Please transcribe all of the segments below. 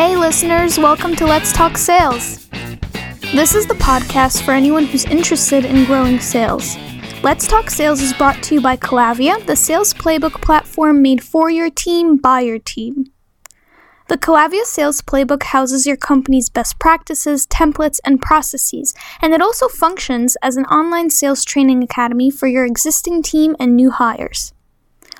Hey, listeners, welcome to Let's Talk Sales. This is the podcast for anyone who's interested in growing sales. Let's Talk Sales is brought to you by Calavia, the sales playbook platform made for your team by your team. The Calavia Sales Playbook houses your company's best practices, templates, and processes, and it also functions as an online sales training academy for your existing team and new hires.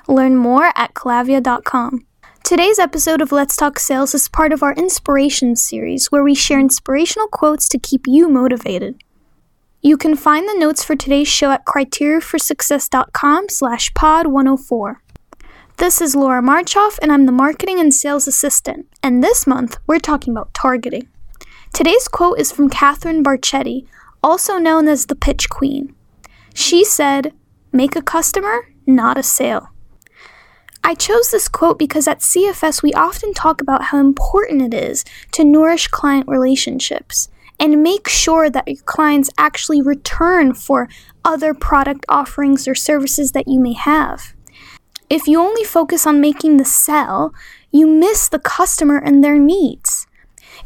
Learn more at calavia.com. Today's episode of Let's Talk Sales is part of our Inspiration series, where we share inspirational quotes to keep you motivated. You can find the notes for today's show at criteriaforsuccess.com slash pod 104. This is Laura Marchoff, and I'm the Marketing and Sales Assistant, and this month we're talking about targeting. Today's quote is from Katherine Barchetti, also known as the Pitch Queen. She said, Make a customer, not a sale. I chose this quote because at CFS we often talk about how important it is to nourish client relationships and make sure that your clients actually return for other product offerings or services that you may have. If you only focus on making the sell, you miss the customer and their needs.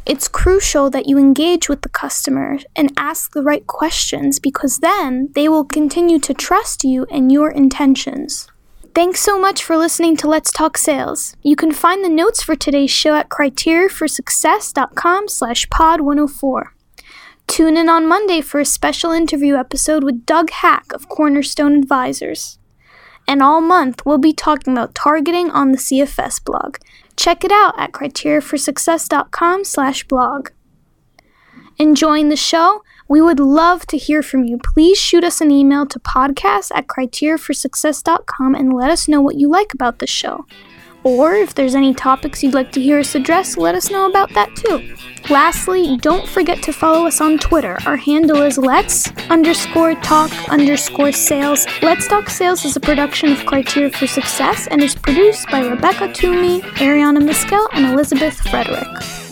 It's crucial that you engage with the customer and ask the right questions because then they will continue to trust you and your intentions. Thanks so much for listening to Let's Talk Sales. You can find the notes for today's show at criteriaforsuccess.com slash pod 104. Tune in on Monday for a special interview episode with Doug Hack of Cornerstone Advisors. And all month, we'll be talking about targeting on the CFS blog. Check it out at criteriaforsuccess.com slash blog. Enjoying the show? We would love to hear from you. Please shoot us an email to podcast at criteriaforsuccess.com and let us know what you like about the show. Or if there's any topics you'd like to hear us address, let us know about that too. Lastly, don't forget to follow us on Twitter. Our handle is let's underscore talk underscore sales. Let's Talk Sales is a production of Criteria for Success and is produced by Rebecca Toomey, Ariana Miskel, and Elizabeth Frederick.